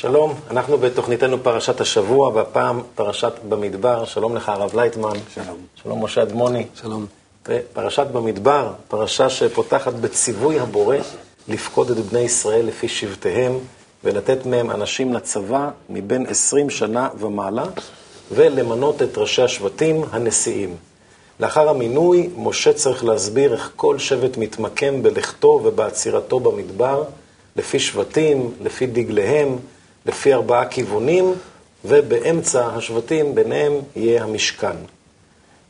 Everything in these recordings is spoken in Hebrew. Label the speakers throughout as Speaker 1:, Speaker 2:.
Speaker 1: שלום, אנחנו בתוכניתנו פרשת השבוע, והפעם פרשת במדבר. שלום לך, הרב לייטמן.
Speaker 2: שלום.
Speaker 1: שלום, משה אדמוני.
Speaker 2: שלום.
Speaker 1: ופרשת במדבר, פרשה שפותחת בציווי הבורא לפקוד את בני ישראל לפי שבטיהם, ולתת מהם אנשים לצבא מבין עשרים שנה ומעלה, ולמנות את ראשי השבטים הנשיאים. לאחר המינוי, משה צריך להסביר איך כל שבט מתמקם בלכתו ובעצירתו במדבר, לפי שבטים, לפי דגליהם, לפי ארבעה כיוונים, ובאמצע השבטים, ביניהם, יהיה המשכן.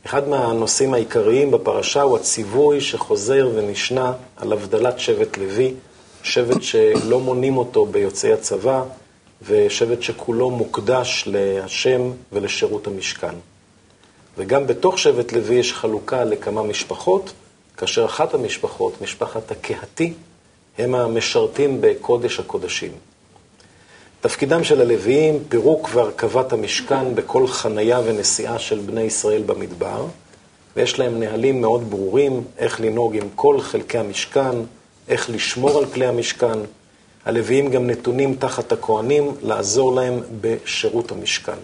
Speaker 1: אחד מהנושאים העיקריים בפרשה הוא הציווי שחוזר ונשנה על הבדלת שבט לוי, שבט שלא מונים אותו ביוצאי הצבא, ושבט שכולו מוקדש להשם ולשירות המשכן. וגם בתוך שבט לוי יש חלוקה לכמה משפחות, כאשר אחת המשפחות, משפחת הקהתי, הם המשרתים בקודש הקודשים. תפקידם של הלוויים, פירוק והרכבת המשכן בכל חנייה ונסיעה של בני ישראל במדבר, ויש להם נהלים מאוד ברורים איך לנהוג עם כל חלקי המשכן, איך לשמור על כלי המשכן. הלוויים גם נתונים תחת הכוהנים לעזור להם בשירות המשכן.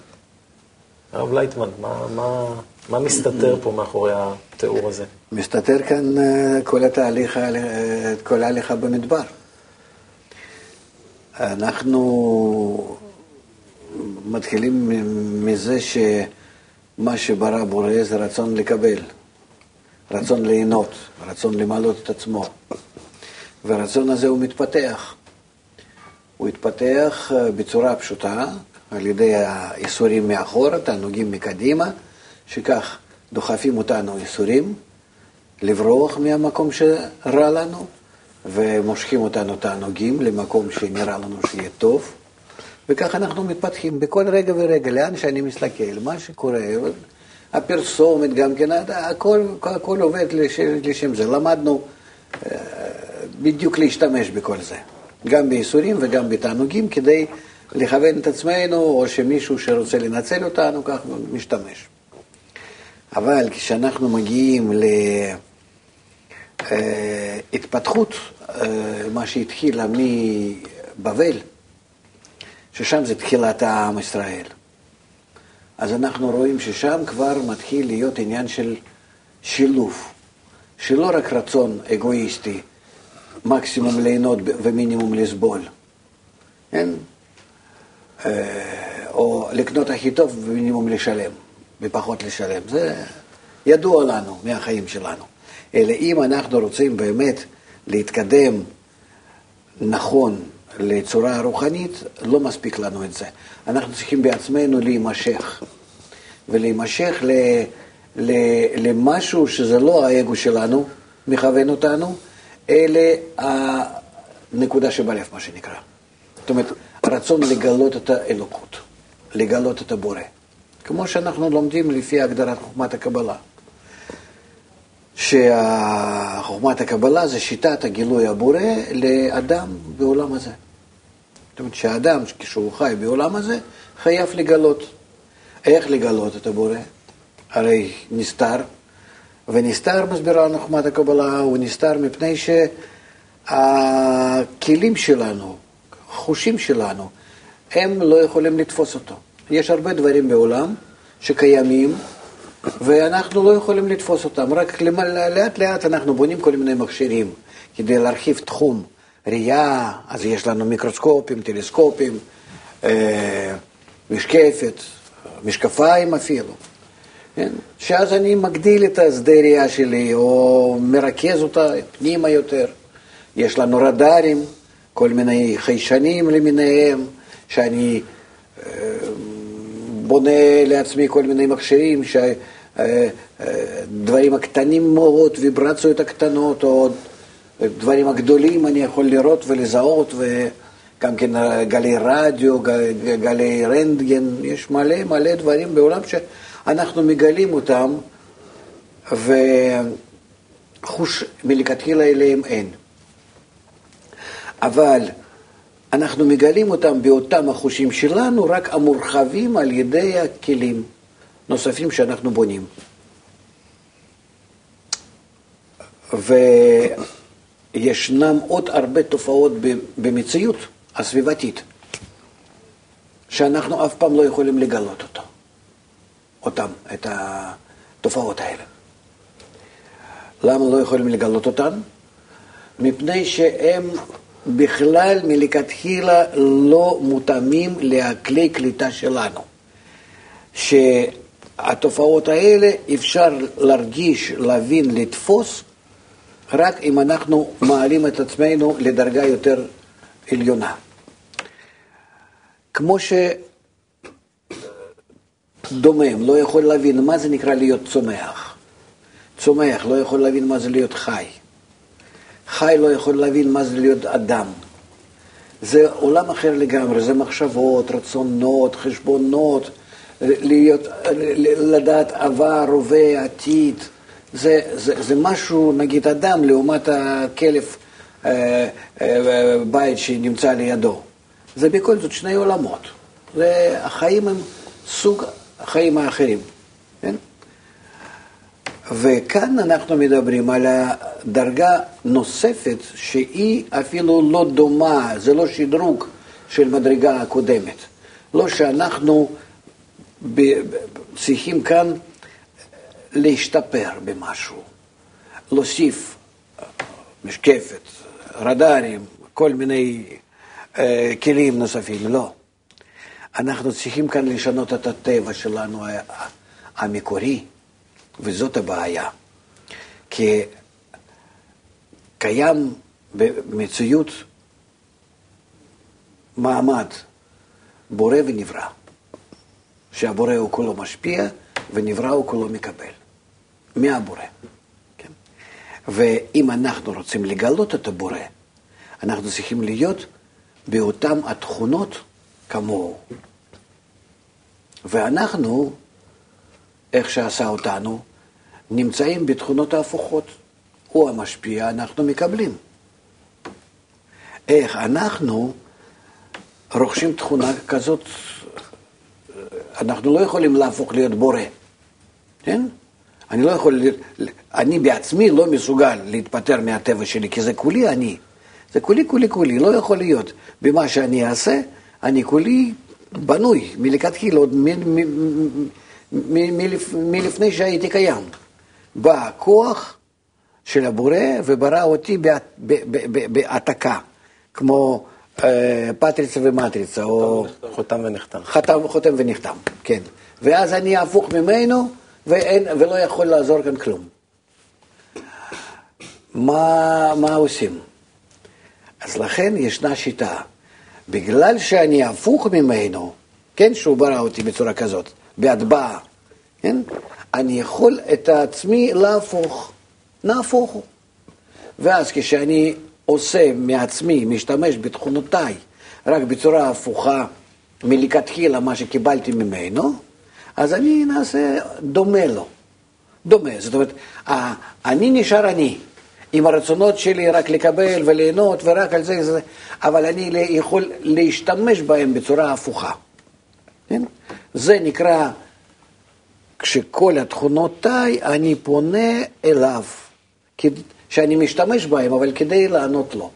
Speaker 1: הרב לייטמן, מה, מה, מה מסתתר פה מאחורי התיאור הזה?
Speaker 2: מסתתר כאן אה, כל התהליך, אה, כל ההליכה במדבר. אנחנו מתחילים מזה שמה שברא בורא זה רצון לקבל, רצון ליהנות, רצון למעלות את עצמו. והרצון הזה הוא מתפתח. הוא התפתח אה, בצורה פשוטה, על ידי האיסורים מאחור, תענוגים מקדימה, שכך דוחפים אותנו איסורים לברוח מהמקום שרע לנו, ומושכים אותנו תענוגים למקום שנראה לנו שיהיה טוב, וככה אנחנו מתפתחים בכל רגע ורגע, לאן שאני מסתכל, מה שקורה, הפרסומת גם כן, הכל, הכל עובד לשם, לשם זה. למדנו אה, בדיוק להשתמש בכל זה, גם בייסורים וגם בתענוגים, כדי לכוון את עצמנו, או שמישהו שרוצה לנצל אותנו, כך משתמש. אבל כשאנחנו מגיעים להתפתחות, אה, מה שהתחילה מבבל, ששם זה תחילת העם ישראל, אז אנחנו רואים ששם כבר מתחיל להיות עניין של שילוב, שלא רק רצון אגואיסטי, מקסימום ליהנות ומינימום לסבול, כן? אה, או לקנות הכי טוב ומינימום לשלם, ופחות לשלם. זה ידוע לנו מהחיים שלנו. אלא אם אנחנו רוצים באמת להתקדם נכון לצורה רוחנית, לא מספיק לנו את זה. אנחנו צריכים בעצמנו להימשך, ולהימשך ל, ל, למשהו שזה לא האגו שלנו מכוון אותנו, אלא הנקודה שבלב, מה שנקרא. זאת אומרת, הרצון לגלות את האלוקות, לגלות את הבורא. כמו שאנחנו לומדים לפי הגדרת חוכמת הקבלה. שחוכמת הקבלה זה שיטת הגילוי הבורא לאדם בעולם הזה. זאת אומרת שהאדם, כשהוא חי בעולם הזה, חייב לגלות. איך לגלות את הבורא? הרי נסתר, ונסתר, מסבירה לנו חוכמת הקבלה, הוא נסתר מפני שהכלים שלנו, החושים שלנו, הם לא יכולים לתפוס אותו. יש הרבה דברים בעולם שקיימים, ואנחנו לא יכולים לתפוס אותם, רק לאט לאט אנחנו בונים כל מיני מכשירים כדי להרחיב תחום ראייה, אז יש לנו מיקרוסקופים, טלסקופים, אה, משקפת, משקפיים אפילו. כן? שאז אני מגדיל את השדה ראייה שלי, או מרכז אותה פנימה יותר. יש לנו רדארים, כל מיני חיישנים למיניהם, שאני אה, בונה לעצמי כל מיני מכשירים, שהדברים אה, הקטנים מאוד, ויברציות הקטנות, או דברים הגדולים אני יכול לראות ולזהות, וגם כן גלי רדיו, גלי רנטגן, יש מלא מלא דברים בעולם שאנחנו מגלים אותם, וחוש מלכתחילה אליהם אין. אבל אנחנו מגלים אותם באותם החושים שלנו, רק המורחבים על ידי הכלים נוספים שאנחנו בונים. וישנם עוד הרבה תופעות במציאות הסביבתית, שאנחנו אף פעם לא יכולים לגלות אותו, אותם, את התופעות האלה. למה לא יכולים לגלות אותן? מפני שהם בכלל מלכתחילה לא מותאמים לכלי קליטה שלנו. שהתופעות האלה אפשר להרגיש, להבין, לתפוס, רק אם אנחנו מעלים את עצמנו לדרגה יותר עליונה. כמו שדומם לא יכול להבין מה זה נקרא להיות צומח. צומח לא יכול להבין מה זה להיות חי. חי לא יכול להבין מה זה להיות אדם. זה עולם אחר לגמרי, זה מחשבות, רצונות, חשבונות, להיות, לדעת עבר, הווה, עתיד. זה, זה, זה משהו, נגיד, אדם לעומת הכלב אה, אה, בית שנמצא לידו. זה בכל זאת שני עולמות. החיים הם סוג החיים האחרים. כן? וכאן אנחנו מדברים על הדרגה נוספת שהיא אפילו לא דומה, זה לא שדרוג של מדרגה הקודמת. לא שאנחנו צריכים כאן להשתפר במשהו, להוסיף משקפת, רדארים, כל מיני אה, כלים נוספים, לא. אנחנו צריכים כאן לשנות את הטבע שלנו המקורי. וזאת הבעיה. כי קיים במציאות מעמד בורא ונברא, שהבורא הוא כולו משפיע ונברא הוא כולו מקבל. מהבורא. כן? ואם אנחנו רוצים לגלות את הבורא, אנחנו צריכים להיות באותן התכונות כמוהו. ואנחנו איך שעשה אותנו, נמצאים בתכונות ההפוכות. הוא המשפיע, אנחנו מקבלים. איך אנחנו רוכשים תכונה כזאת, אנחנו לא יכולים להפוך להיות בורא, כן? אני לא יכול, אני בעצמי לא מסוגל להתפטר מהטבע שלי, כי זה כולי אני. זה כולי, כולי, כולי, לא יכול להיות. במה שאני אעשה, אני כולי בנוי מלכתחילה, עוד מלפני שהייתי קיים. בא הכוח של הבורא וברא אותי בהעתקה, כמו פטריצה ומטריצה, או...
Speaker 1: חותם ונחתם.
Speaker 2: חתם, חותם ונחתם, כן. ואז אני הפוך ממנו, ואין, ולא יכול לעזור כאן כלום. מה, מה עושים? אז לכן ישנה שיטה. בגלל שאני הפוך ממנו, כן, שהוא ברא אותי בצורה כזאת, בהטבעה, כן? אני יכול את עצמי להפוך, נהפוך הוא. ואז כשאני עושה מעצמי, משתמש בתכונותיי, רק בצורה הפוכה מלכתחילה מה שקיבלתי ממנו, אז אני נעשה דומה לו. דומה, זאת אומרת, אני נשאר אני, עם הרצונות שלי רק לקבל וליהנות ורק על זה, זה אבל אני יכול להשתמש בהם בצורה הפוכה. כן? זה נקרא, כשכל התכונותיי, אני פונה אליו, שאני משתמש בהם, אבל כדי לענות לו.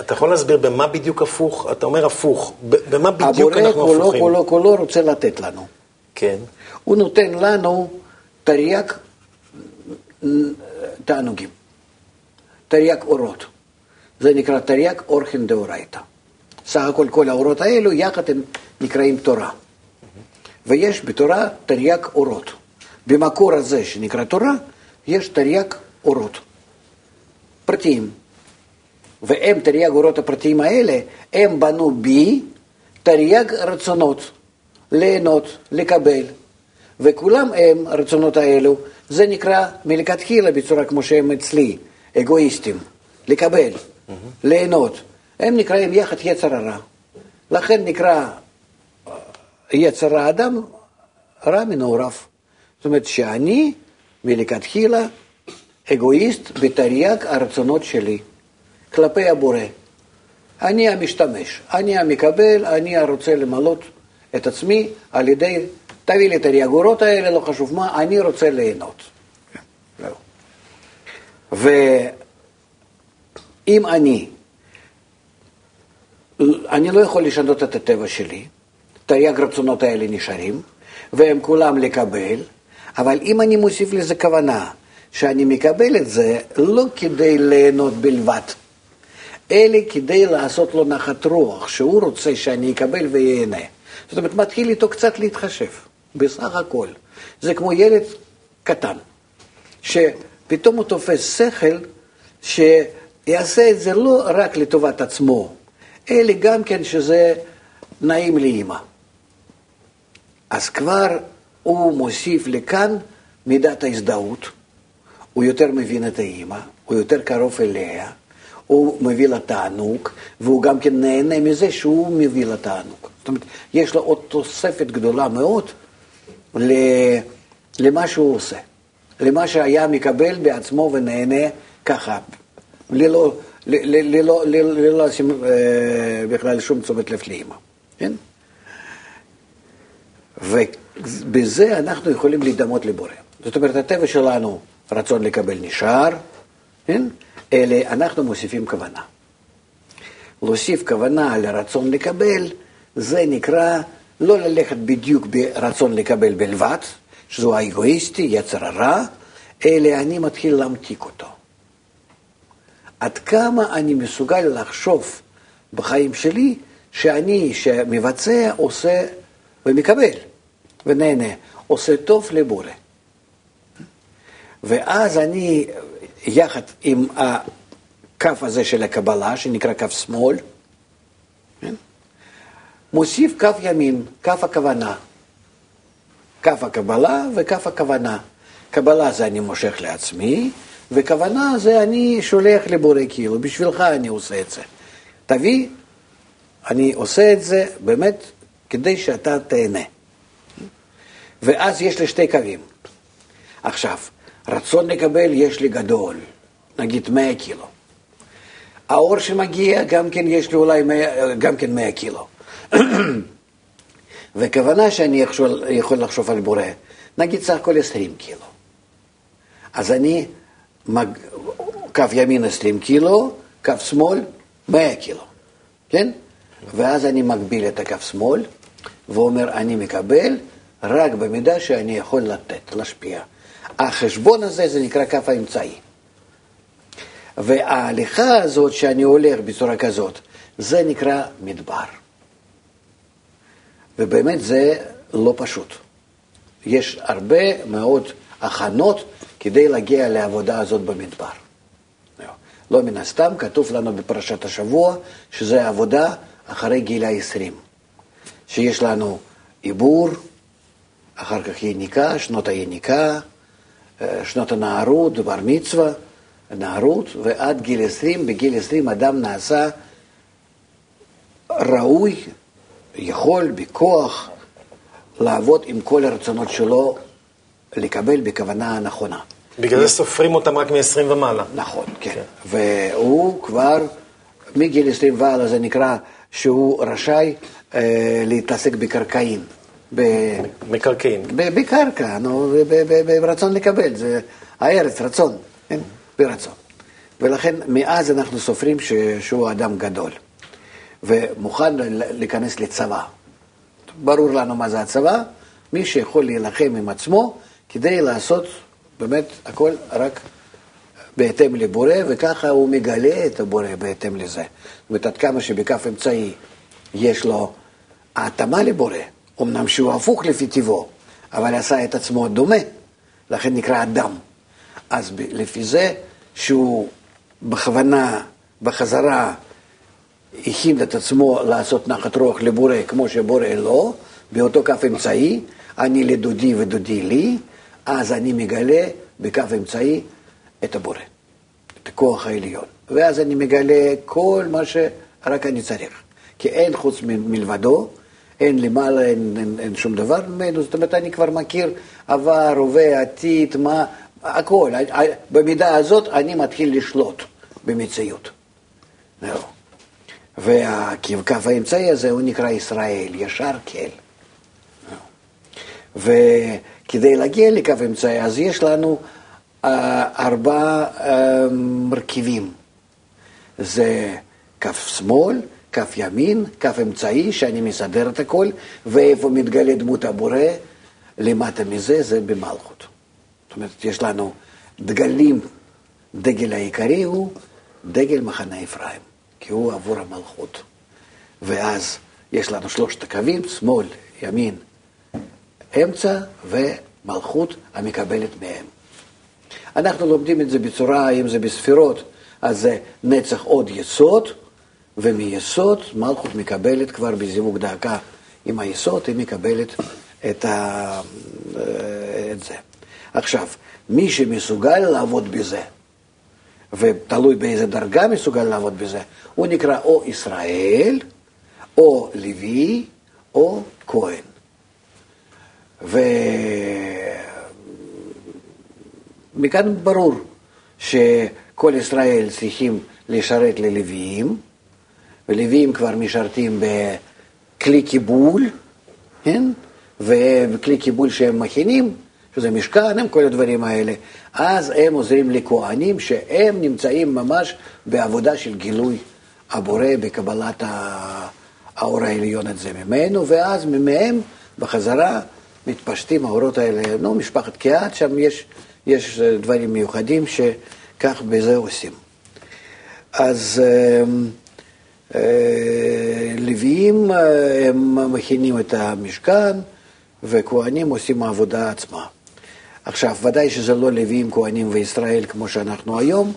Speaker 1: אתה יכול להסביר במה בדיוק הפוך? אתה אומר הפוך, במה בדיוק אנחנו
Speaker 2: כולו,
Speaker 1: הפוכים?
Speaker 2: הבורא כולו כולו רוצה לתת לנו.
Speaker 1: כן.
Speaker 2: הוא נותן לנו תרי"ג תענוגים, תרי"ג אורות. זה נקרא תרי"ג אורחן דאורייתא. סך הכל כל האורות האלו יחד הם נקראים תורה. ויש בתורה תרי"ג אורות. במקור הזה שנקרא תורה, יש תרי"ג אורות פרטיים. והם, תרי"ג אורות הפרטיים האלה, הם בנו בי תרי"ג רצונות, ליהנות, לקבל. וכולם הם, הרצונות האלו, זה נקרא מלכתחילה בצורה כמו שהם אצלי, אגואיסטים, לקבל, mm-hmm. ליהנות. הם נקראים יחד יצר הרע. לכן נקרא יצר האדם רע מנעוריו. זאת אומרת שאני מלכתחילה אגואיסט בתרי"ג הרצונות שלי כלפי הבורא. אני המשתמש, אני המקבל, אני הרוצה למלות את עצמי על ידי, תביא לי את הריאגורות האלה, לא חשוב מה, אני רוצה ליהנות. ואם אני, אני לא יכול לשנות את הטבע שלי, תרי"ג רצונות האלה נשארים, והם כולם לקבל, אבל אם אני מוסיף לזה כוונה, שאני מקבל את זה לא כדי ליהנות בלבד, אלא כדי לעשות לו נחת רוח, שהוא רוצה שאני אקבל ויהנה. זאת אומרת, מתחיל איתו קצת להתחשב, בסך הכל. זה כמו ילד קטן, שפתאום הוא תופס שכל שיעשה את זה לא רק לטובת עצמו, אלא גם כן שזה נעים לאימא. אז כבר הוא מוסיף לכאן מידת ההזדהות, הוא יותר מבין את האימא, הוא יותר קרוב אליה, הוא מביא לה תענוג, והוא גם כן נהנה מזה שהוא מביא לה תענוג. זאת אומרת, יש לו עוד תוספת גדולה מאוד למה שהוא עושה, למה שהיה מקבל בעצמו ונהנה ככה, ללא, ללא, ללא לשים אה, בכלל שום תשומת לב לאימא, כן? ובזה אנחנו יכולים להידמות לבורא. זאת אומרת, הטבע שלנו, רצון לקבל נשאר, כן? אלא אנחנו מוסיפים כוונה. להוסיף כוונה לרצון לקבל, זה נקרא לא ללכת בדיוק ברצון לקבל בלבד, שזו האגואיסטי, יצר הרע, אלא אני מתחיל להמתיק אותו. עד כמה אני מסוגל לחשוב בחיים שלי שאני, שמבצע, עושה ומקבל ונהנה, עושה טוב לבורא. ואז אני, יחד עם הכף הזה של הקבלה, שנקרא כף שמאל, כן? מוסיף כף ימין, כף הכוונה. כף הקבלה וכף הכוונה. קבלה זה אני מושך לעצמי, וכוונה זה אני שולח לבורא כאילו, בשבילך אני עושה את זה. תביא, אני עושה את זה באמת כדי שאתה תהנה. ואז יש לי שתי קווים. עכשיו, רצון לקבל יש לי גדול, נגיד 100 קילו. האור שמגיע, גם כן יש לי אולי 100, גם כן 100 קילו. וכוונה שאני יכול, יכול לחשוב על בורא, נגיד סך הכל 20 קילו. אז אני, מג... כף ימין 20 קילו, כף שמאל 100 קילו, כן? ואז אני מגביל את הכף שמאל, ואומר, אני מקבל רק במידה שאני יכול לתת, להשפיע. החשבון הזה זה נקרא כף האמצעי. וההליכה הזאת שאני הולך בצורה כזאת, זה נקרא מדבר. ובאמת זה לא פשוט. יש הרבה מאוד הכנות כדי להגיע לעבודה הזאת במדבר. לא מן הסתם, כתוב לנו בפרשת השבוע שזה עבודה אחרי גיל ה-20, שיש לנו עיבור, אחר כך יניקה, שנות היניקה, שנות הנערות, בר מצווה, נערות, ועד גיל 20, בגיל 20 אדם נעשה ראוי, יכול בכוח לעבוד עם כל הרצונות שלו, לקבל בכוונה הנכונה.
Speaker 1: בגלל זה סופרים אותם רק מ-20 ומעלה.
Speaker 2: נכון, כן. כן. והוא כבר, מגיל 20 והלאה זה נקרא שהוא רשאי אה, להתעסק בקרקעין.
Speaker 1: מקרקעין.
Speaker 2: בקרקע, נו, ברצון לקבל, זה הארץ, רצון, כן? ברצון. ולכן מאז אנחנו סופרים שהוא אדם גדול, ומוכן להיכנס לצבא. ברור לנו מה זה הצבא, מי שיכול להילחם עם עצמו כדי לעשות באמת הכל רק בהתאם לבורא, וככה הוא מגלה את הבורא בהתאם לזה. זאת אומרת, עד כמה שבכף אמצעי יש לו ההתאמה לבורא, אמנם שהוא הפוך לפי טבעו, אבל עשה את עצמו דומה, לכן נקרא אדם. אז לפי זה שהוא בכוונה, בחזרה, הכין את עצמו לעשות נחת רוח לבורא כמו שבורא לא, באותו כף אמצעי, אני לדודי ודודי לי, אז אני מגלה בכף אמצעי את הבורא, את הכוח העליון. ואז אני מגלה כל מה שרק אני צריך. כי אין חוץ מלבדו, אין למעלה, אין, אין, אין שום דבר ממנו, זאת אומרת, אני כבר מכיר עבר, הווה, עתיד, מה, הכל. במידה הזאת אני מתחיל לשלוט במציאות. זהו. והקו האמצעי הזה הוא נקרא ישראל, ישר כל. וכדי להגיע לקו אמצעי, אז יש לנו uh, ארבעה uh, מרכיבים. זה כף שמאל, כף ימין, כף אמצעי, שאני מסדר את הכל, ואיפה מתגלה דמות הבורא, למטה מזה זה במלכות. זאת אומרת, יש לנו דגלים, דגל העיקרי הוא דגל מחנה אפרים, כי הוא עבור המלכות. ואז יש לנו שלושת הקווים, שמאל, ימין, אמצע ומלכות המקבלת מהם. אנחנו לומדים את זה בצורה, אם זה בספירות, אז זה נצח עוד יסוד, ומיסוד מלכות מקבלת כבר בזיווג דאקה עם היסוד, היא מקבלת את, ה... את זה. עכשיו, מי שמסוגל לעבוד בזה, ותלוי באיזה דרגה מסוגל לעבוד בזה, הוא נקרא או ישראל, או לוי, או כהן. ומכאן ברור שכל ישראל צריכים לשרת ללוויים, ולוויים כבר משרתים בכלי קיבול, כן? וכלי קיבול שהם מכינים, שזה משכן, הם כל הדברים האלה. אז הם עוזרים לכהנים שהם נמצאים ממש בעבודה של גילוי הבורא בקבלת האור העליון הזה ממנו, ואז מהם בחזרה מתפשטים האורות האלה. נו, משפחת קיאט, שם יש, יש דברים מיוחדים שכך בזה עושים. אז אה, לוויים אה, הם מכינים את המשכן, וכהנים עושים העבודה עצמה. עכשיו, ודאי שזה לא לוויים, כהנים וישראל כמו שאנחנו היום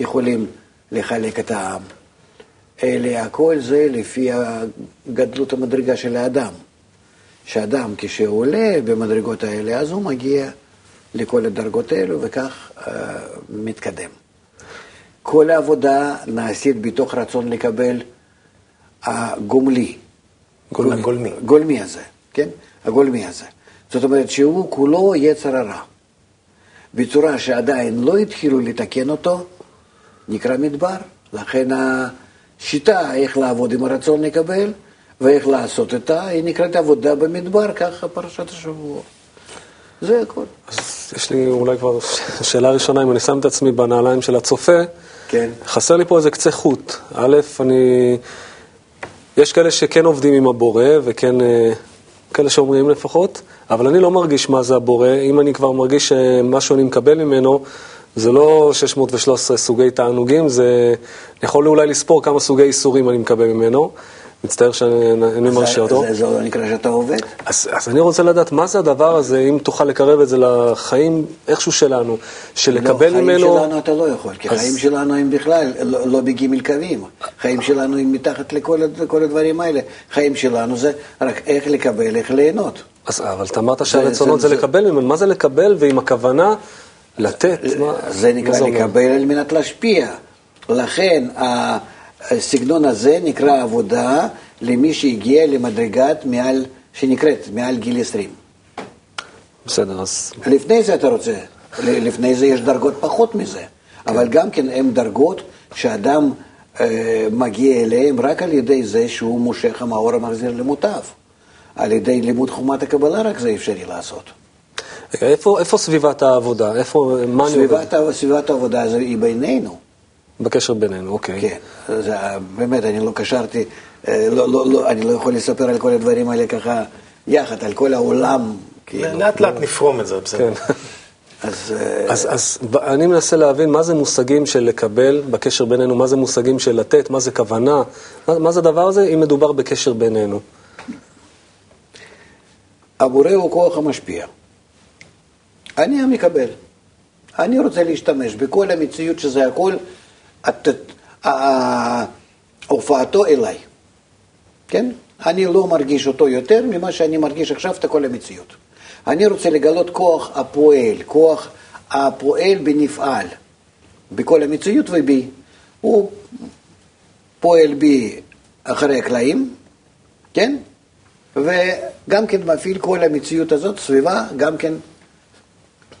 Speaker 2: יכולים לחלק את העם. אלה הכל זה לפי גדלות המדרגה של האדם. שאדם כשהוא עולה במדרגות האלה, אז הוא מגיע לכל הדרגות האלו וכך uh, מתקדם. כל העבודה נעשית בתוך רצון לקבל הגומלי.
Speaker 1: גולמי. הגולמי.
Speaker 2: גולמי הזה, כן? הגולמי הזה. זאת אומרת שהוא כולו יצר הרע. בצורה שעדיין לא התחילו לתקן אותו, נקרא מדבר. לכן השיטה איך לעבוד עם הרצון לקבל ואיך לעשות אותה, היא נקראת עבודה במדבר, ככה פרשת השבוע. זה הכל.
Speaker 3: אז יש לי אולי כבר שאלה ראשונה, אם אני שם את עצמי בנעליים של הצופה,
Speaker 2: כן.
Speaker 3: חסר לי פה איזה קצה חוט. א', אני... יש כאלה שכן עובדים עם הבורא, וכן אה, כאלה שאומרים לפחות, אבל אני לא מרגיש מה זה הבורא. אם אני כבר מרגיש שמשהו אני מקבל ממנו, זה לא 613 סוגי תענוגים, זה... יכול אולי לספור כמה סוגי איסורים אני מקבל ממנו. מצטער שאני מרשה אותו.
Speaker 2: זה לא נקרא שאתה עובד?
Speaker 3: אז, אז אני רוצה לדעת מה זה הדבר הזה, אם תוכל לקרב את זה לחיים איכשהו שלנו, שלקבל
Speaker 2: לא,
Speaker 3: ממנו...
Speaker 2: לא, חיים שלנו אתה לא יכול, כי אז... חיים שלנו הם בכלל לא, לא בגימל קווים. חיים שלנו הם מתחת לכל הדברים האלה. חיים שלנו זה רק איך לקבל, איך ליהנות.
Speaker 3: אז, אבל אתה אמרת שהרצונות זה, זה, זה לקבל ממנו, מה זה לקבל ועם הכוונה לתת? מה,
Speaker 2: זה נקרא לקבל על מנת להשפיע. לכן, הסגנון הזה נקרא עבודה למי שהגיע למדרגת מעל, שנקראת מעל גיל 20.
Speaker 3: בסדר, אז...
Speaker 2: לפני זה אתה רוצה, לפני זה יש דרגות פחות מזה, כן. אבל גם כן הן דרגות שאדם אה, מגיע אליהן רק על ידי זה שהוא מושך המאור המחזיר למוטב. על ידי לימוד חומת הקבלה רק זה אפשרי לעשות.
Speaker 3: איפה, איפה סביבת העבודה? איפה, מה
Speaker 2: סביבת, אני עובד? סביבת העבודה זה היא בינינו.
Speaker 3: בקשר בינינו, אוקיי.
Speaker 2: כן, זה, באמת, אני לא קשרתי, אה, לא, לא, לא, אני לא יכול לספר על כל הדברים האלה ככה יחד, על כל העולם.
Speaker 1: כאילו. לאט לאט נפרום את זה, בסדר. כן.
Speaker 3: אז, אה, אז, אז אני מנסה להבין מה זה מושגים של לקבל בקשר בינינו, מה זה מושגים של לתת, מה זה כוונה, מה, מה זה הדבר הזה אם מדובר בקשר בינינו.
Speaker 2: הבורא הוא כוח המשפיע. אני המקבל. אני רוצה להשתמש בכל המציאות שזה הכל הופעתו אליי, כן? אני לא מרגיש אותו יותר ממה שאני מרגיש עכשיו את כל המציאות. אני רוצה לגלות כוח הפועל, כוח הפועל בנפעל, בכל המציאות ובי. הוא פועל בי אחרי הקלעים, כן? וגם כן מפעיל כל המציאות הזאת סביבה, גם כן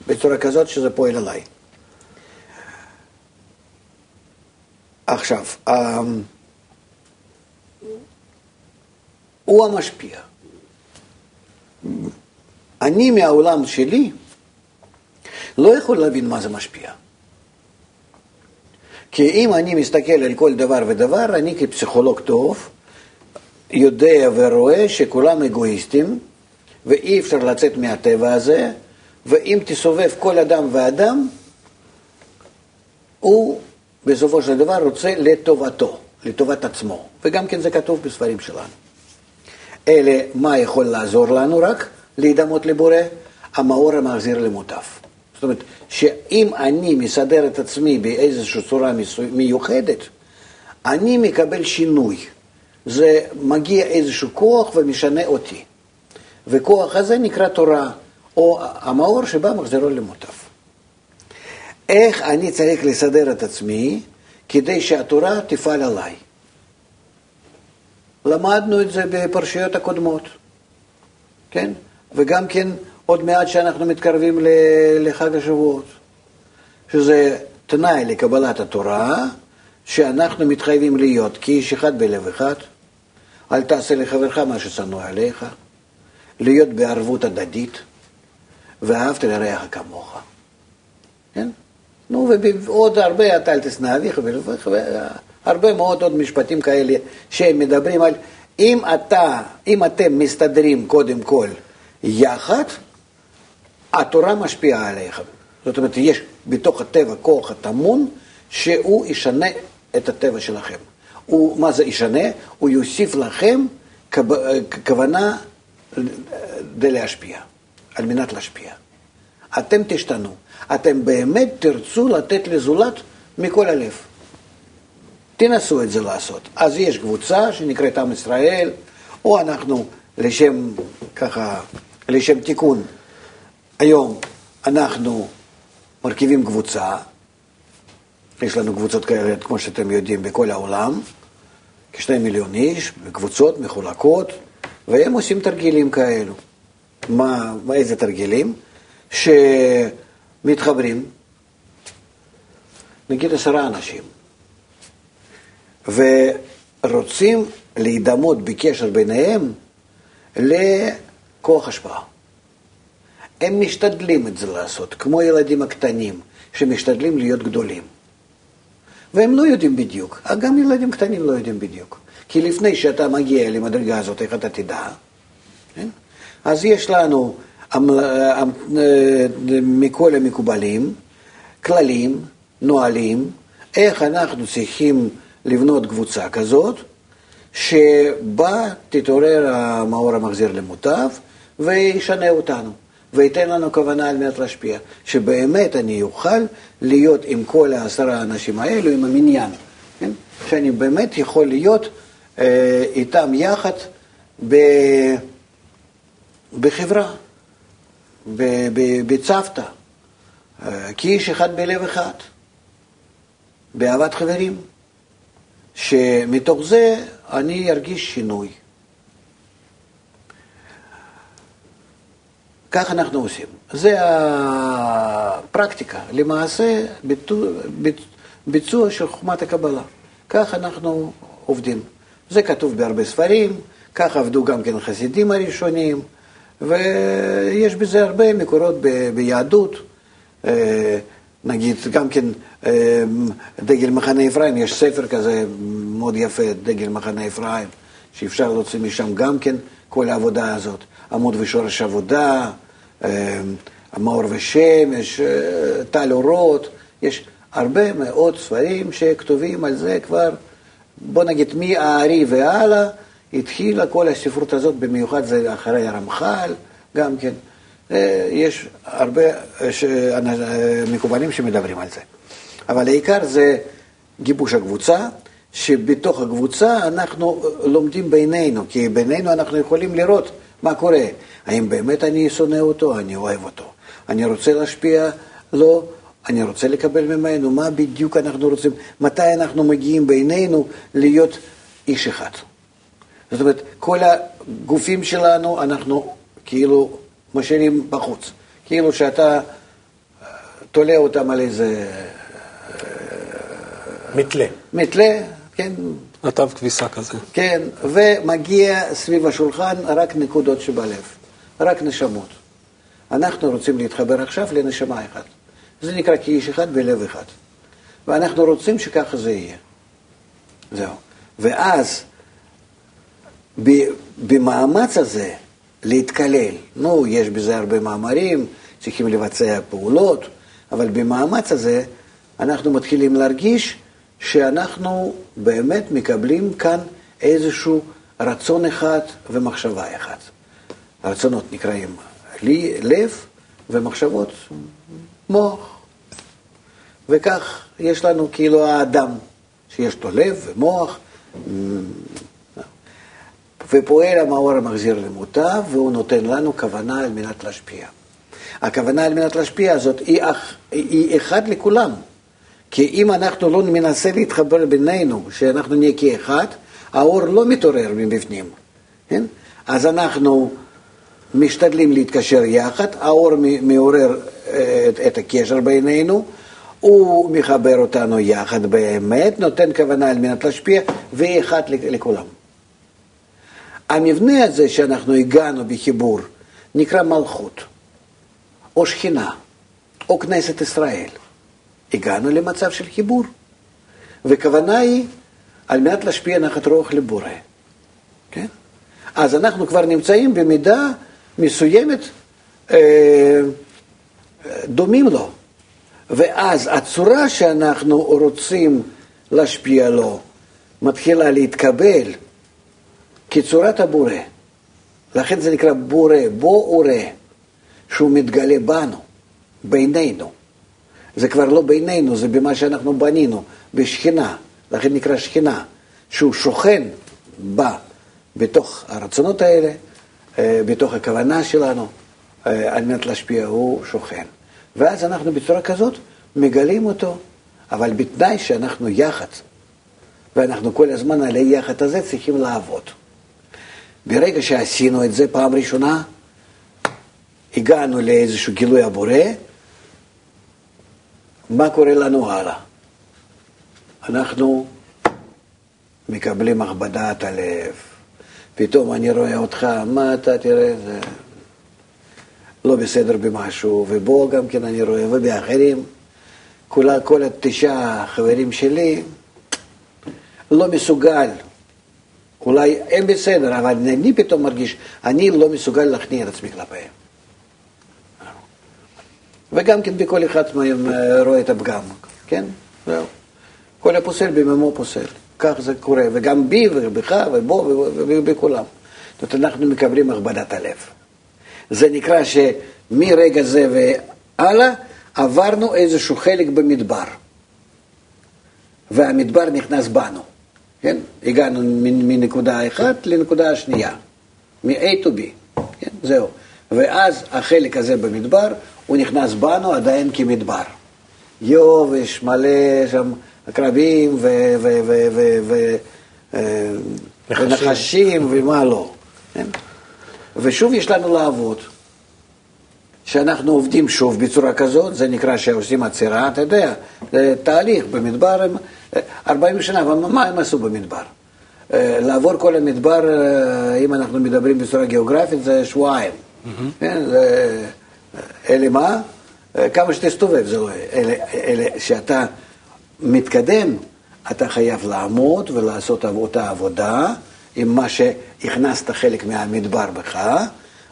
Speaker 2: בצורה כזאת שזה פועל עליי. עכשיו, אמ, הוא המשפיע. אני מהעולם שלי לא יכול להבין מה זה משפיע. כי אם אני מסתכל על כל דבר ודבר, אני כפסיכולוג טוב, יודע ורואה שכולם אגואיסטים, ואי אפשר לצאת מהטבע הזה, ואם תסובב כל אדם ואדם, הוא בסופו של דבר רוצה לטובתו, לטובת עצמו, וגם כן זה כתוב בספרים שלנו. אלה, מה יכול לעזור לנו רק? להידמות לבורא? המאור המחזיר למוטף. זאת אומרת, שאם אני מסדר את עצמי באיזושהי צורה מיוחדת, אני מקבל שינוי. זה מגיע איזשהו כוח ומשנה אותי. וכוח הזה נקרא תורה, או המאור שבא מחזירו למוטף. איך אני צריך לסדר את עצמי כדי שהתורה תפעל עליי? למדנו את זה בפרשיות הקודמות, כן? וגם כן עוד מעט שאנחנו מתקרבים לחג השבועות, שזה תנאי לקבלת התורה, שאנחנו מתחייבים להיות כאיש אחד בלב אחד, אל תעשה לחברך מה ששנוא עליך, להיות בערבות הדדית, ואהבת לרעך כמוך. כן? נו, ועוד הרבה, אתה אל תשנא אביך, הרבה מאוד עוד משפטים כאלה שהם מדברים על אם אתה, אם אתם מסתדרים קודם כל יחד, התורה משפיעה עליך. זאת אומרת, יש בתוך הטבע כוח הטמון שהוא ישנה את הטבע שלכם. הוא, מה זה ישנה? הוא יוסיף לכם כוונה כדי להשפיע, על מנת להשפיע. אתם תשתנו. אתם באמת תרצו לתת לזולת מכל הלב. תנסו את זה לעשות. אז יש קבוצה שנקראת עם ישראל, או אנחנו לשם, ככה, לשם תיקון. היום אנחנו מרכיבים קבוצה, יש לנו קבוצות כאלה, כמו שאתם יודעים, בכל העולם, כשני מיליון איש, בקבוצות מחולקות, והם עושים תרגילים כאלו. מה, איזה תרגילים? שמתחברים, נגיד עשרה אנשים, ורוצים להידמות בקשר ביניהם לכוח השפעה. הם משתדלים את זה לעשות, כמו ילדים הקטנים שמשתדלים להיות גדולים. והם לא יודעים בדיוק, גם ילדים קטנים לא יודעים בדיוק. כי לפני שאתה מגיע למדרגה הזאת, איך אתה תדע? כן? אז יש לנו מכל המקובלים, כללים, נהלים, איך אנחנו צריכים לבנות קבוצה כזאת, שבה תתעורר המאור המחזיר למוטב וישנה אותנו, וייתן לנו כוונה על מנת להשפיע, שבאמת אני אוכל להיות עם כל העשרה האנשים האלו, עם המניין, כן? שאני באמת יכול להיות אה, איתם יחד ב, בחברה, בצוותא, אה, כאיש אחד בלב אחד, באהבת חברים. שמתוך זה אני ארגיש שינוי. כך אנחנו עושים. זה הפרקטיקה, למעשה ביצוע של חוכמת הקבלה. כך אנחנו עובדים. זה כתוב בהרבה ספרים, כך עבדו גם כן חסידים הראשונים, ויש בזה הרבה מקורות ביהדות. אה, נגיד, גם כן אמ, דגל מחנה אפרים, יש ספר כזה מאוד יפה, דגל מחנה אפרים, שאפשר להוציא משם גם כן כל העבודה הזאת. עמוד ושורש עבודה, אמ, המאור ושמש, אה, טל אורות, יש הרבה מאוד ספרים שכתובים על זה כבר, בוא נגיד מהארי והלאה, התחילה כל הספרות הזאת, במיוחד זה אחרי הרמח"ל, גם כן. אה, יש הרבה אה, מקובלים שמדברים על זה. אבל העיקר זה גיבוש הקבוצה, שבתוך הקבוצה אנחנו לומדים בינינו, כי בינינו אנחנו יכולים לראות מה קורה. האם באמת אני שונא אותו, אני אוהב אותו. אני רוצה להשפיע, לא, אני רוצה לקבל ממנו, מה בדיוק אנחנו רוצים, מתי אנחנו מגיעים בינינו להיות איש אחד. זאת אומרת, כל הגופים שלנו, אנחנו כאילו משאירים בחוץ. כאילו שאתה תולה אותם על איזה
Speaker 1: מתלה.
Speaker 2: מתלה, כן.
Speaker 3: נתב כביסה כזה.
Speaker 2: כן, ומגיע סביב השולחן רק נקודות שבלב, רק נשמות. אנחנו רוצים להתחבר עכשיו לנשמה אחת. זה נקרא כאיש אחד בלב אחד. ואנחנו רוצים שככה זה יהיה. זהו. ואז במאמץ הזה להתקלל, נו, יש בזה הרבה מאמרים, צריכים לבצע פעולות, אבל במאמץ הזה אנחנו מתחילים להרגיש שאנחנו באמת מקבלים כאן איזשהו רצון אחד ומחשבה אחת. הרצונות נקראים לי, לב ומחשבות מוח. וכך יש לנו כאילו האדם, שיש לו לב ומוח, ופועל המאור המחזיר למוטב, והוא נותן לנו כוונה על מנת להשפיע. הכוונה על מנת להשפיע הזאת היא, היא אחד לכולם. כי אם אנחנו לא מנסה להתחבר בינינו, שאנחנו נהיה כאחד, האור לא מתעורר מבפנים, כן? אז אנחנו משתדלים להתקשר יחד, האור מעורר אה, את, את הקשר בינינו, הוא מחבר אותנו יחד באמת, נותן כוונה על מנת להשפיע, ואחד לכולם. המבנה הזה שאנחנו הגענו בחיבור נקרא מלכות, או שכינה, או כנסת ישראל. הגענו למצב של חיבור. וכוונה היא על מנת להשפיע נחת רוח לבורא. כן? אז אנחנו כבר נמצאים במידה מסוימת אה, דומים לו. ואז הצורה שאנחנו רוצים להשפיע לו מתחילה להתקבל כצורת הבורא. לכן זה נקרא בורא, בו ורא, שהוא מתגלה בנו, בינינו. זה כבר לא בינינו, זה במה שאנחנו בנינו, בשכינה, לכן נקרא שכינה, שהוא שוכן בה, בתוך הרצונות האלה, אה, בתוך הכוונה שלנו, אה, על מנת להשפיע, הוא שוכן. ואז אנחנו בצורה כזאת מגלים אותו, אבל בתנאי שאנחנו יחד, ואנחנו כל הזמן על היחד הזה צריכים לעבוד. ברגע שעשינו את זה פעם ראשונה, הגענו לאיזשהו גילוי הבורא, מה קורה לנו הלאה? אנחנו מקבלים הכבדת הלב. פתאום אני רואה אותך, מה אתה תראה, זה לא בסדר במשהו, ובו גם כן אני רואה, ובאחרים, כל, כל התשעה חברים שלי, לא מסוגל. אולי הם בסדר, אבל אני פתאום מרגיש, אני לא מסוגל להכניע את עצמי כלפיהם. וגם כן בכל אחד מהם אה, רואה את הפגם, כן? זהו. כל הפוסל בממו פוסל. כך זה קורה, וגם בי ובך ובו ובכולם. זאת אומרת, אנחנו מקבלים הכבדת הלב. זה נקרא שמרגע זה והלאה עברנו איזשהו חלק במדבר. והמדבר נכנס בנו, כן? הגענו מנקודה אחת לנקודה השנייה, מ-A to B, כן? זהו. ואז החלק הזה במדבר הוא נכנס בנו עדיין כמדבר. יובש, מלא שם עקרבים ונחשים ומה לא. כן? ושוב יש לנו לעבוד. שאנחנו עובדים שוב בצורה כזאת, זה נקרא שעושים עצירה, אתה יודע, זה תהליך במדבר, 40 שנה, אבל מה הם עשו במדבר? אה, לעבור כל המדבר, אה, אם אנחנו מדברים בצורה גיאוגרפית, זה שבועיים. Mm-hmm. אלה מה? כמה שתסתובב, זה לא, אלה, אלה שאתה מתקדם, אתה חייב לעמוד ולעשות אותה עבודה עם מה שהכנסת חלק מהמדבר בך,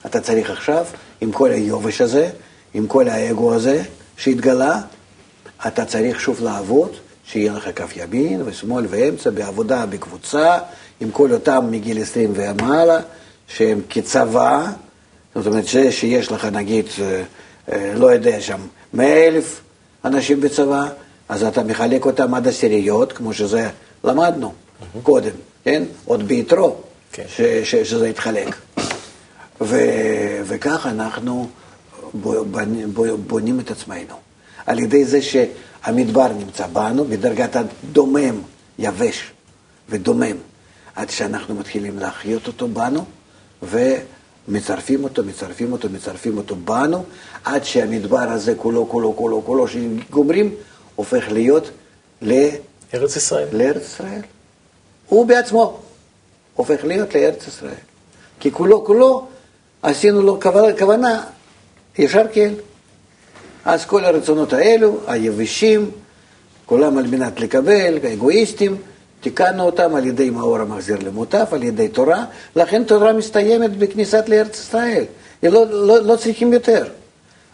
Speaker 2: אתה צריך עכשיו, עם כל היובש הזה, עם כל האגו הזה שהתגלה, אתה צריך שוב לעבוד, שיהיה לך כף ימין ושמאל ואמצע, בעבודה, בקבוצה, עם כל אותם מגיל 20 ומעלה, שהם כצבא, זאת אומרת, זה שיש לך נגיד, אה, אה, לא יודע, שם 100 אלף אנשים בצבא, אז אתה מחלק אותם עד עשיריות, כמו שזה למדנו mm-hmm. קודם, כן? עוד ביתרו, כן. ש, ש, שזה יתחלק. ו, וכך אנחנו בונים, בונים את עצמנו. על ידי זה שהמדבר נמצא בנו בדרגת הדומם, יבש ודומם, עד שאנחנו מתחילים להחיות אותו בנו, ו... מצרפים אותו, מצרפים אותו, מצרפים אותו בנו, עד שהמדבר הזה כולו, כולו, כולו, כולו, שגומרים, הופך להיות ל...
Speaker 1: ארץ ישראל.
Speaker 2: לארץ ישראל. הוא בעצמו הופך להיות לארץ ישראל. כי כולו, כולו, עשינו לו כוונה, ישר כן. אז כל הרצונות האלו, היבשים, כולם על מנת לקבל, האגואיסטים, תיקנו אותם על ידי מאור המחזיר למוטף, על ידי תורה, לכן תורה מסתיימת בכניסת לארץ ישראל. לא, לא, לא צריכים יותר.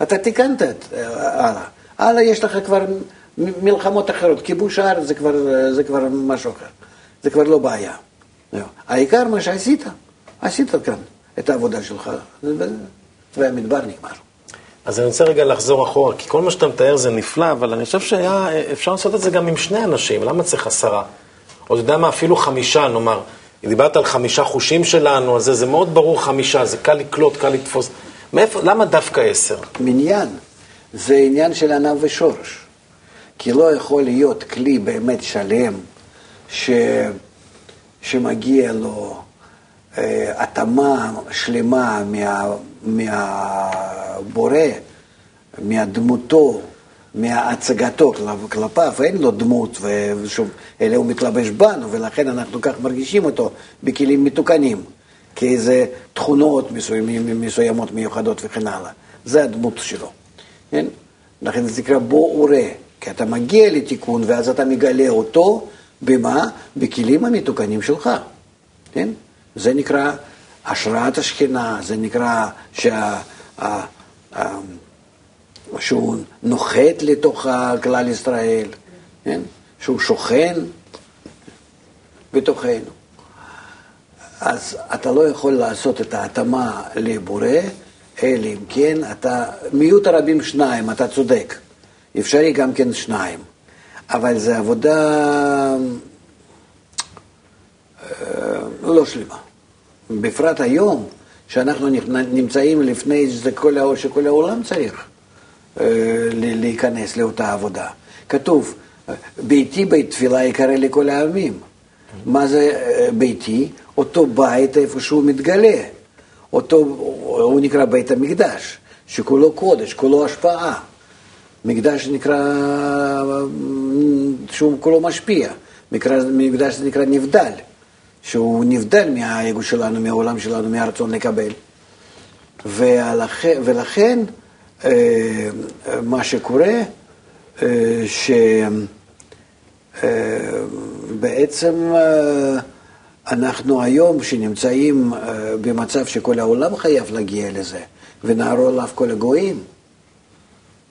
Speaker 2: אתה תיקנת את אה, הלאה. הלאה יש לך כבר מלחמות אחרות, כיבוש הארץ זה זה כבר משהו אחר, זה כבר לא בעיה. העיקר מה שעשית, עשית כאן את העבודה שלך, והמדבר נגמר.
Speaker 1: אז אני רוצה רגע לחזור אחורה, כי כל מה שאתה מתאר זה נפלא, אבל אני חושב שהיה אפשר לעשות את זה גם עם שני אנשים, למה צריך עשרה? או אתה יודע מה, אפילו חמישה, נאמר. דיברת על חמישה חושים שלנו, אז זה, זה מאוד ברור חמישה, זה קל לקלוט, קל לתפוס. מאיפה, למה דווקא עשר?
Speaker 2: מניין. זה עניין של ענב ושורש. כי לא יכול להיות כלי באמת שלם ש... שמגיע לו התאמה שלמה מה... מהבורא, מהדמותו, מהצגתו כלפיו, אין לו דמות, ושוב, אלא הוא מתלבש בנו, ולכן אנחנו כך מרגישים אותו בכלים מתוקנים, כאיזה תכונות מסוימות מיוחדות וכן הלאה. זה הדמות שלו. כן? לכן זה נקרא בו וראה, כי אתה מגיע לתיקון ואז אתה מגלה אותו, במה? בכלים המתוקנים שלך. כן? זה נקרא השראת השכינה, זה נקרא שה... שהוא נוחת לתוך כלל ישראל, כן? שהוא שוכן בתוכנו. אז אתה לא יכול לעשות את ההתאמה לבורא, אלא אם כן אתה, מיעוט הרבים שניים, אתה צודק. אפשרי גם כן שניים. אבל זו עבודה אה, לא שלמה. בפרט היום, שאנחנו נמצאים לפני שכל, שכל העולם צריך אה, להיכנס לאותה עבודה. כתוב, ביתי בית תפילה יקרא לכל העמים. מה זה אה, ביתי? אותו בית איפה שהוא מתגלה. אותו, הוא נקרא בית המקדש, שכולו קודש, כולו השפעה. מקדש נקרא, שהוא כולו משפיע. מקדש נקרא נבדל. שהוא נבדל מהאגו שלנו, מהעולם שלנו, מהרצון לקבל. ולכן, ולכן אה, מה שקורה, אה, שבעצם אה, אנחנו היום, שנמצאים במצב שכל העולם חייב להגיע לזה, ונערו עליו כל הגויים,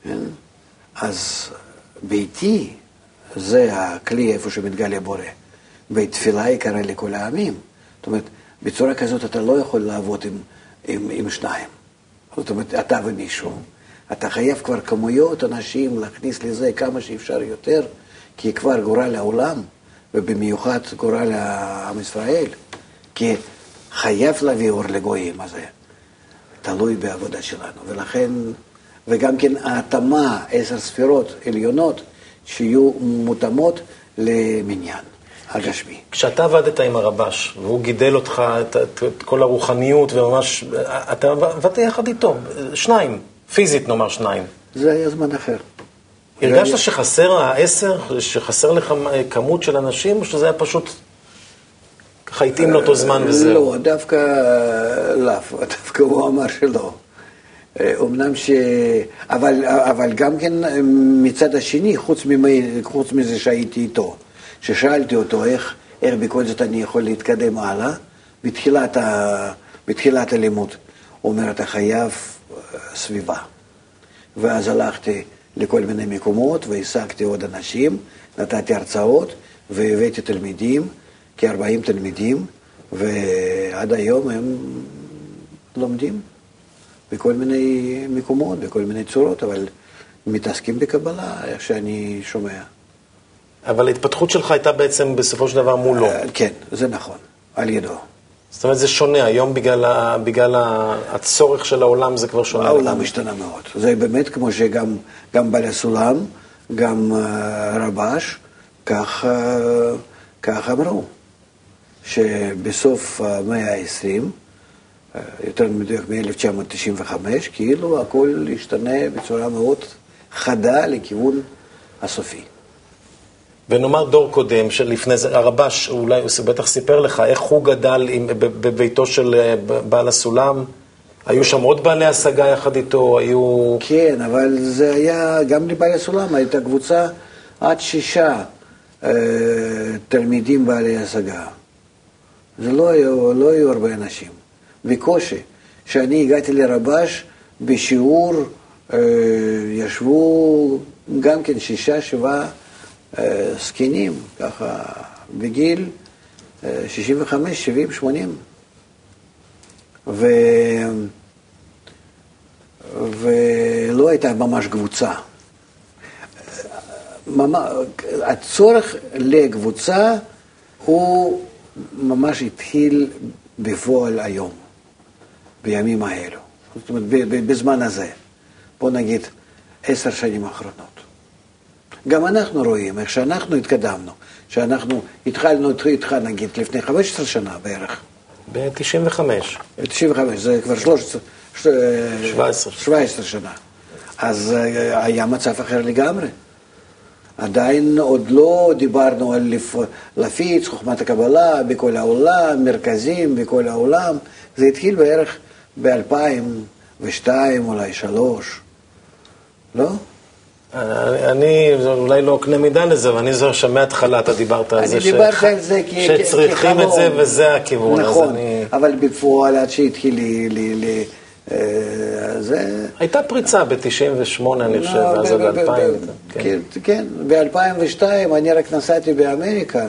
Speaker 2: כן? אז ביתי זה הכלי איפה שמתגלה בורא. בתפילה יקרא לכל העמים. זאת אומרת, בצורה כזאת אתה לא יכול לעבוד עם, עם, עם שניים. זאת אומרת, אתה ומישהו. אתה חייב כבר כמויות אנשים להכניס לזה כמה שאפשר יותר, כי כבר גורל העולם, ובמיוחד גורל עם ישראל. כי חייב להביא אור לגויים, הזה. תלוי בעבודה שלנו. ולכן, וגם כן ההתאמה, עשר ספירות עליונות, שיהיו מותאמות למניין. הגשמי.
Speaker 1: כשאתה עבדת עם הרבש, והוא גידל אותך, את, את, את כל הרוחניות, וממש, אתה עבדת יחד איתו, שניים, פיזית נאמר שניים.
Speaker 2: זה היה זמן אחר.
Speaker 1: הרגשת היה... שחסר העשר, שחסר לך כמות של אנשים, או שזה היה פשוט, ככה התאים לאותו זמן וזהו?
Speaker 2: לא, דווקא לאו, דווקא הוא אמר שלא. אמנם ש... אבל, אבל גם כן מצד השני, חוץ, ממי, חוץ מזה שהייתי איתו, ששאלתי אותו איך, איך בכל זאת אני יכול להתקדם הלאה, בתחילת, ה, בתחילת הלימוד. הוא אומר, אתה חייב אה, סביבה. ואז הלכתי לכל מיני מקומות והעסקתי עוד אנשים, נתתי הרצאות והבאתי תלמידים, כ-40 תלמידים, ועד היום הם לומדים בכל מיני מקומות, בכל מיני צורות, אבל מתעסקים בקבלה, איך שאני שומע.
Speaker 1: אבל ההתפתחות שלך הייתה בעצם בסופו של דבר מולו. אה,
Speaker 2: כן, זה נכון, על ידו.
Speaker 1: זאת אומרת, זה שונה, היום בגלל, ה, בגלל הצורך של העולם זה כבר שונה.
Speaker 2: העולם השתנה מאוד. זה באמת כמו שגם גם בעל הסולם, גם uh, רבש, כך, uh, כך אמרו, שבסוף המאה ה-20, uh, יותר מדויק מ-1995, כאילו הכל השתנה בצורה מאוד חדה לכיוון הסופי.
Speaker 1: ונאמר דור קודם, שלפני זה, הרבש, אולי הוא בטח סיפר לך איך הוא גדל עם, בביתו של אה, בעל הסולם. היו שם עוד בעלי השגה יחד איתו, היו...
Speaker 2: כן, אבל זה היה, גם לבעל הסולם הייתה קבוצה עד שישה אה, תלמידים בעלי השגה. זה לא היו, לא היו הרבה אנשים. בקושי. כשאני הגעתי לרבש, בשיעור אה, ישבו גם כן שישה, שבעה זקנים, ככה בגיל 65, 70, 80. ו... ולא הייתה ממש קבוצה. הצורך לקבוצה הוא ממש התחיל בפועל היום, בימים האלו. זאת אומרת, בזמן הזה. בוא נגיד, עשר שנים האחרונות. גם אנחנו רואים איך שאנחנו התקדמנו, שאנחנו התחלנו איתך נגיד לפני 15 שנה בערך.
Speaker 1: ב-95.
Speaker 2: ב-95, זה כבר 13, 17. 17 שנה. אז אה, היה מצב אחר לגמרי. עדיין עוד לא דיברנו על להפיץ חוכמת הקבלה בכל העולם, מרכזים בכל העולם. זה התחיל בערך ב-2002, אולי 3, לא?
Speaker 1: אני אולי לא קנה מידה לזה, אבל אני זוכר שמההתחלה אתה דיברת על זה,
Speaker 2: דיברתי על זה
Speaker 1: שצריכים את זה וזה הכיוון.
Speaker 2: נכון, אני... אבל בפועל עד שהתחיל לי אה, זה...
Speaker 1: הייתה פריצה ב-98, אני חושב, לא, ואז ב-2000.
Speaker 2: כן, כן ב-2002 אני רק נסעתי באמריקה,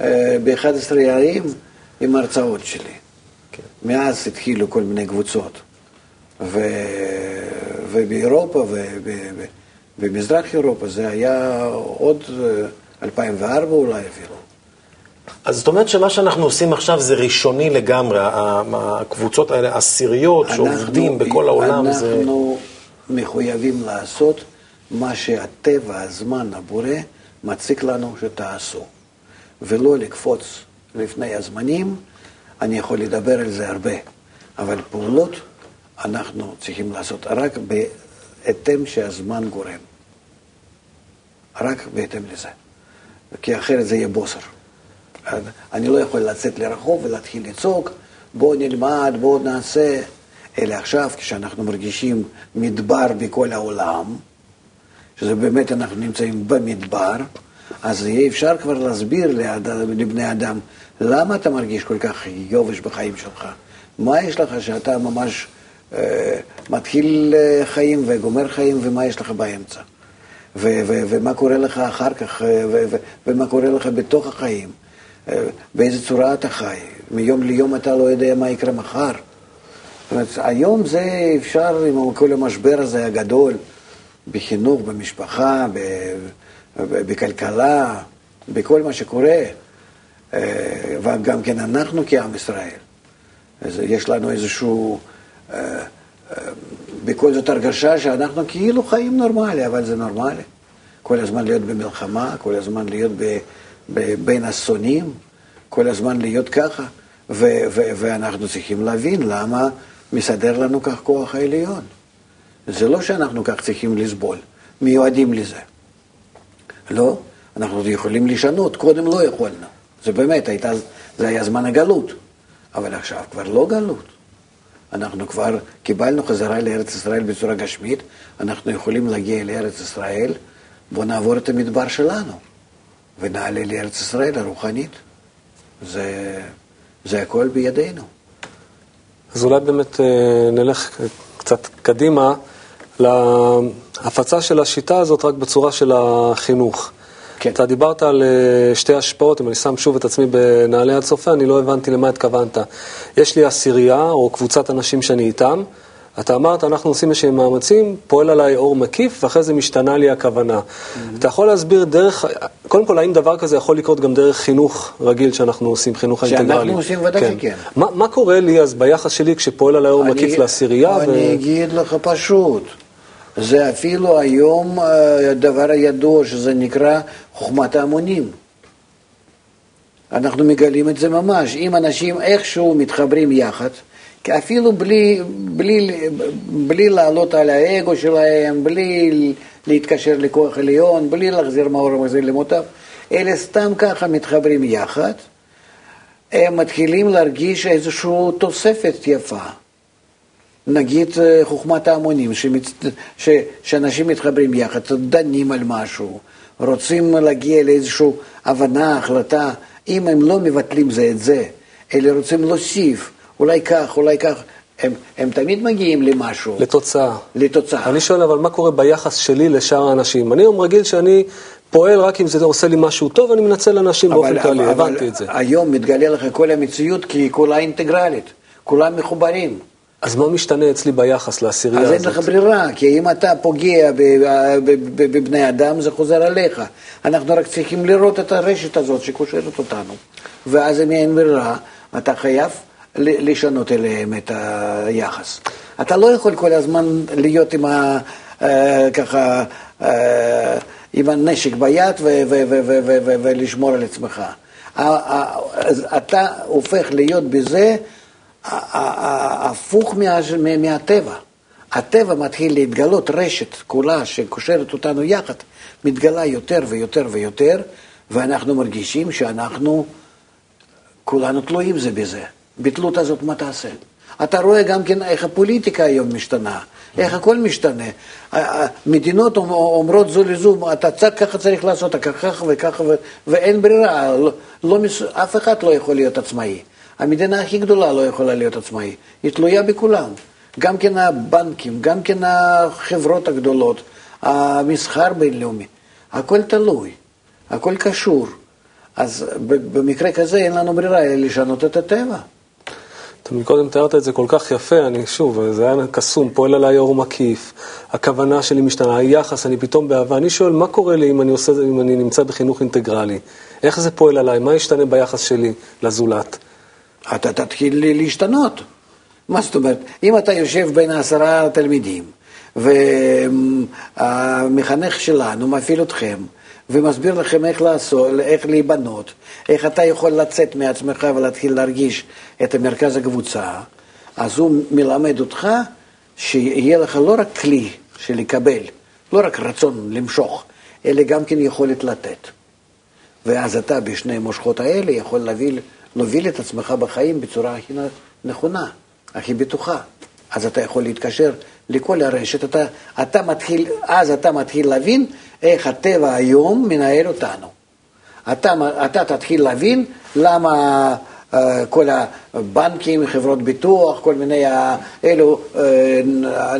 Speaker 2: אה, ב-11 ערים, עם הרצאות שלי. כן. מאז התחילו כל מיני קבוצות. ובאירופה, במזרח אירופה, זה היה עוד 2004 אה, אולי אפילו.
Speaker 1: אז זאת אומרת שמה שאנחנו עושים עכשיו זה ראשוני לגמרי, הקבוצות האלה, עשיריות שעובדים בכל העולם
Speaker 2: אנחנו זה... אנחנו מחויבים לעשות מה שהטבע, הזמן, הבורא, מציק לנו שתעשו, ולא לקפוץ לפני הזמנים, אני יכול לדבר על זה הרבה, אבל פעולות אנחנו צריכים לעשות רק בהתאם שהזמן גורם. רק בהתאם לזה. כי אחרת זה יהיה בוסר. אני לא יכול לצאת לרחוב ולהתחיל לצעוק, בואו נלמד, בואו נעשה. אלא עכשיו, כשאנחנו מרגישים מדבר בכל העולם, שזה באמת אנחנו נמצאים במדבר, אז יהיה אפשר כבר להסביר לבני אדם למה אתה מרגיש כל כך יובש בחיים שלך. מה יש לך שאתה ממש מתחיל אה, חיים וגומר חיים, ומה יש לך באמצע? ומה קורה לך אחר כך, אה, ומה קורה לך בתוך החיים, באיזה צורה אתה חי. מיום ליום אתה לא יודע מה יקרה מחר. זאת אומרת, היום זה אפשר, עם כל המשבר הזה הגדול, בחינוך, במשפחה, בכלכלה, בכל מה שקורה, וגם כן אנחנו כעם ישראל. יש לנו איזשהו... בכל זאת הרגשה שאנחנו כאילו חיים נורמלי, אבל זה נורמלי. כל הזמן להיות במלחמה, כל הזמן להיות ב, ב, בין אסונים, כל הזמן להיות ככה, ו, ו, ואנחנו צריכים להבין למה מסדר לנו כך כוח העליון. זה לא שאנחנו כך צריכים לסבול, מיועדים לזה. לא, אנחנו יכולים לשנות, קודם לא יכולנו. זה באמת, הייתה, זה היה זמן הגלות, אבל עכשיו כבר לא גלות. אנחנו כבר קיבלנו חזרה לארץ ישראל בצורה גשמית, אנחנו יכולים להגיע לארץ ישראל, בואו נעבור את המדבר שלנו ונעלה לארץ ישראל הרוחנית. זה, זה הכל בידינו.
Speaker 3: אז אולי באמת אה, נלך קצת קדימה להפצה של השיטה הזאת רק בצורה של החינוך. כן. אתה דיברת על אה, שתי השפעות, אם אני שם שוב את עצמי בנעלי הצופה, אני לא הבנתי למה התכוונת. יש לי עשירייה או קבוצת אנשים שאני איתם, אתה אמרת, אנחנו עושים איזשהם מאמצים, פועל עליי אור מקיף, ואחרי זה משתנה לי הכוונה. Mm-hmm. אתה יכול להסביר דרך, קודם כל, האם דבר כזה יכול לקרות גם דרך חינוך רגיל שאנחנו עושים, חינוך האינטגרלי?
Speaker 2: שאנחנו עושים ודאי כן. שכן.
Speaker 3: מה, מה קורה לי אז ביחס שלי כשפועל עליי אור מקיף לעשירייה?
Speaker 2: אני ו... אגיד לך פשוט. זה אפילו היום הדבר אה, הידוע שזה נקרא חוכמת ההמונים. אנחנו מגלים את זה ממש. אם אנשים איכשהו מתחברים יחד, אפילו בלי, בלי, בלי לעלות על האגו שלהם, בלי להתקשר לכוח עליון, בלי להחזיר מאור ומחזיר למוטב, אלא סתם ככה מתחברים יחד, הם מתחילים להרגיש איזושהי תוספת יפה. נגיד אה, חוכמת ההמונים, שמצ... ש... שאנשים מתחברים יחד, דנים על משהו, רוצים להגיע לאיזושהי הבנה, החלטה, אם הם לא מבטלים זה את זה, אלא רוצים להוסיף, אולי כך, אולי כך, הם, הם תמיד מגיעים למשהו.
Speaker 3: לתוצאה.
Speaker 2: לתוצאה.
Speaker 3: אני שואל, אבל מה קורה ביחס שלי לשאר האנשים? אני היום רגיל שאני פועל רק אם זה עושה לי משהו טוב, אני מנצל אנשים באופן כללי, הבנתי את זה.
Speaker 2: היום מתגלה לך כל המציאות כי היא כולה אינטגרלית, כולם מחוברים.
Speaker 3: אז מה משתנה אצלי ביחס לעשירייה הזאת?
Speaker 2: אז אין לך ברירה, כי אם אתה פוגע בבני אדם, זה חוזר עליך. אנחנו רק צריכים לראות את הרשת הזאת שקושרת אותנו. ואז אם אין ברירה, אתה חייב לשנות אליהם את היחס. אתה לא יכול כל הזמן להיות עם ה... אה, ככה... אה, עם הנשק ביד ולשמור על עצמך. אתה הופך להיות בזה הפוך מהטבע. הטבע מתחיל להתגלות, רשת כולה שקושרת אותנו יחד, מתגלה יותר ויותר ויותר, ואנחנו מרגישים שאנחנו כולנו תלויים זה בזה. בתלות הזאת מה תעשה? אתה רואה גם כן איך הפוליטיקה היום משתנה, איך הכל משתנה. מדינות אומרות זו לזו, אתה ככה צריך לעשות, ככה וככה, ואין ברירה, לא, לא, אף אחד לא יכול להיות עצמאי. המדינה הכי גדולה לא יכולה להיות עצמאי, היא תלויה בכולם. גם כן הבנקים, גם כן החברות הגדולות, המסחר בינלאומי, הכל תלוי, הכל קשור. אז במקרה כזה אין לנו ברירה אלא לשנות את הטבע.
Speaker 3: אתה מקודם תיארת את זה כל כך יפה, אני שוב, זה היה קסום, פועל עליי אור מקיף, הכוונה שלי משתנה, היחס, אני פתאום באהבה. אני שואל, מה קורה לי אם אני, עושה, אם אני נמצא בחינוך אינטגרלי? איך זה פועל עליי? מה ישתנה ביחס שלי לזולת?
Speaker 2: אתה תתחיל להשתנות. מה זאת אומרת? אם אתה יושב בין עשרה תלמידים, והמחנך שלנו מפעיל אתכם, ומסביר לכם איך לעשות, איך להיבנות, איך אתה יכול לצאת מעצמך ולהתחיל להרגיש את מרכז הקבוצה, אז הוא מלמד אותך שיהיה לך לא רק כלי של לקבל, לא רק רצון למשוך, אלא גם כן יכולת לתת. ואז אתה בשני המושכות האלה יכול להוביל, להוביל את עצמך בחיים בצורה הכי נכונה, הכי בטוחה. אז אתה יכול להתקשר לכל הרשת, אתה, אתה מתחיל, אז אתה מתחיל להבין איך הטבע היום מנהל אותנו. אתה, אתה תתחיל להבין למה uh, כל הבנקים, חברות ביטוח, כל מיני אלו uh,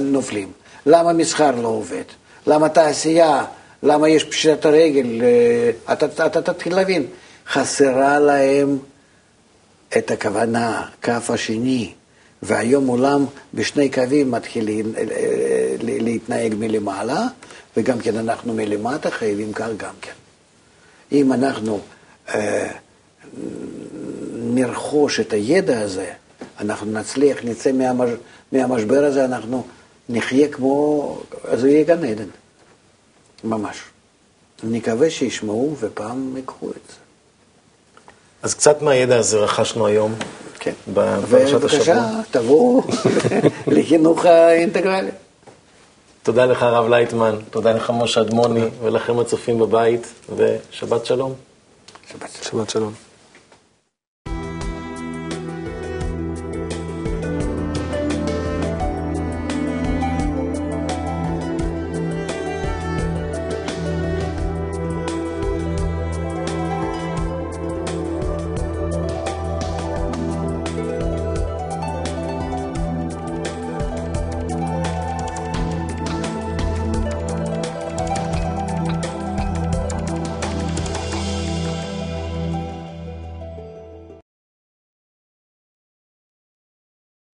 Speaker 2: נופלים. למה מסחר לא עובד? למה תעשייה? למה יש פשיטת הרגל? Uh, אתה, אתה, אתה תתחיל להבין. חסרה להם את הכוונה, כף השני. והיום עולם בשני קווים מתחיל להתנהג מלמעלה, וגם כן אנחנו מלמטה חייבים כך גם כן. אם אנחנו אה, נרכוש את הידע הזה, אנחנו נצליח, נצא מהמש, מהמשבר הזה, אנחנו נחיה כמו, אז יהיה גן עדן, ממש. נקווה שישמעו ופעם ייקחו את זה.
Speaker 1: אז קצת מהידע הזה רכשנו היום,
Speaker 2: כן.
Speaker 1: בפרשת השבוע.
Speaker 2: ובבקשה, תבואו לחינוך האינטגרלי.
Speaker 1: תודה לך, הרב לייטמן, תודה לך, משה אדמוני, ולכם הצופים בבית, ושבת שלום.
Speaker 3: שבת שלום.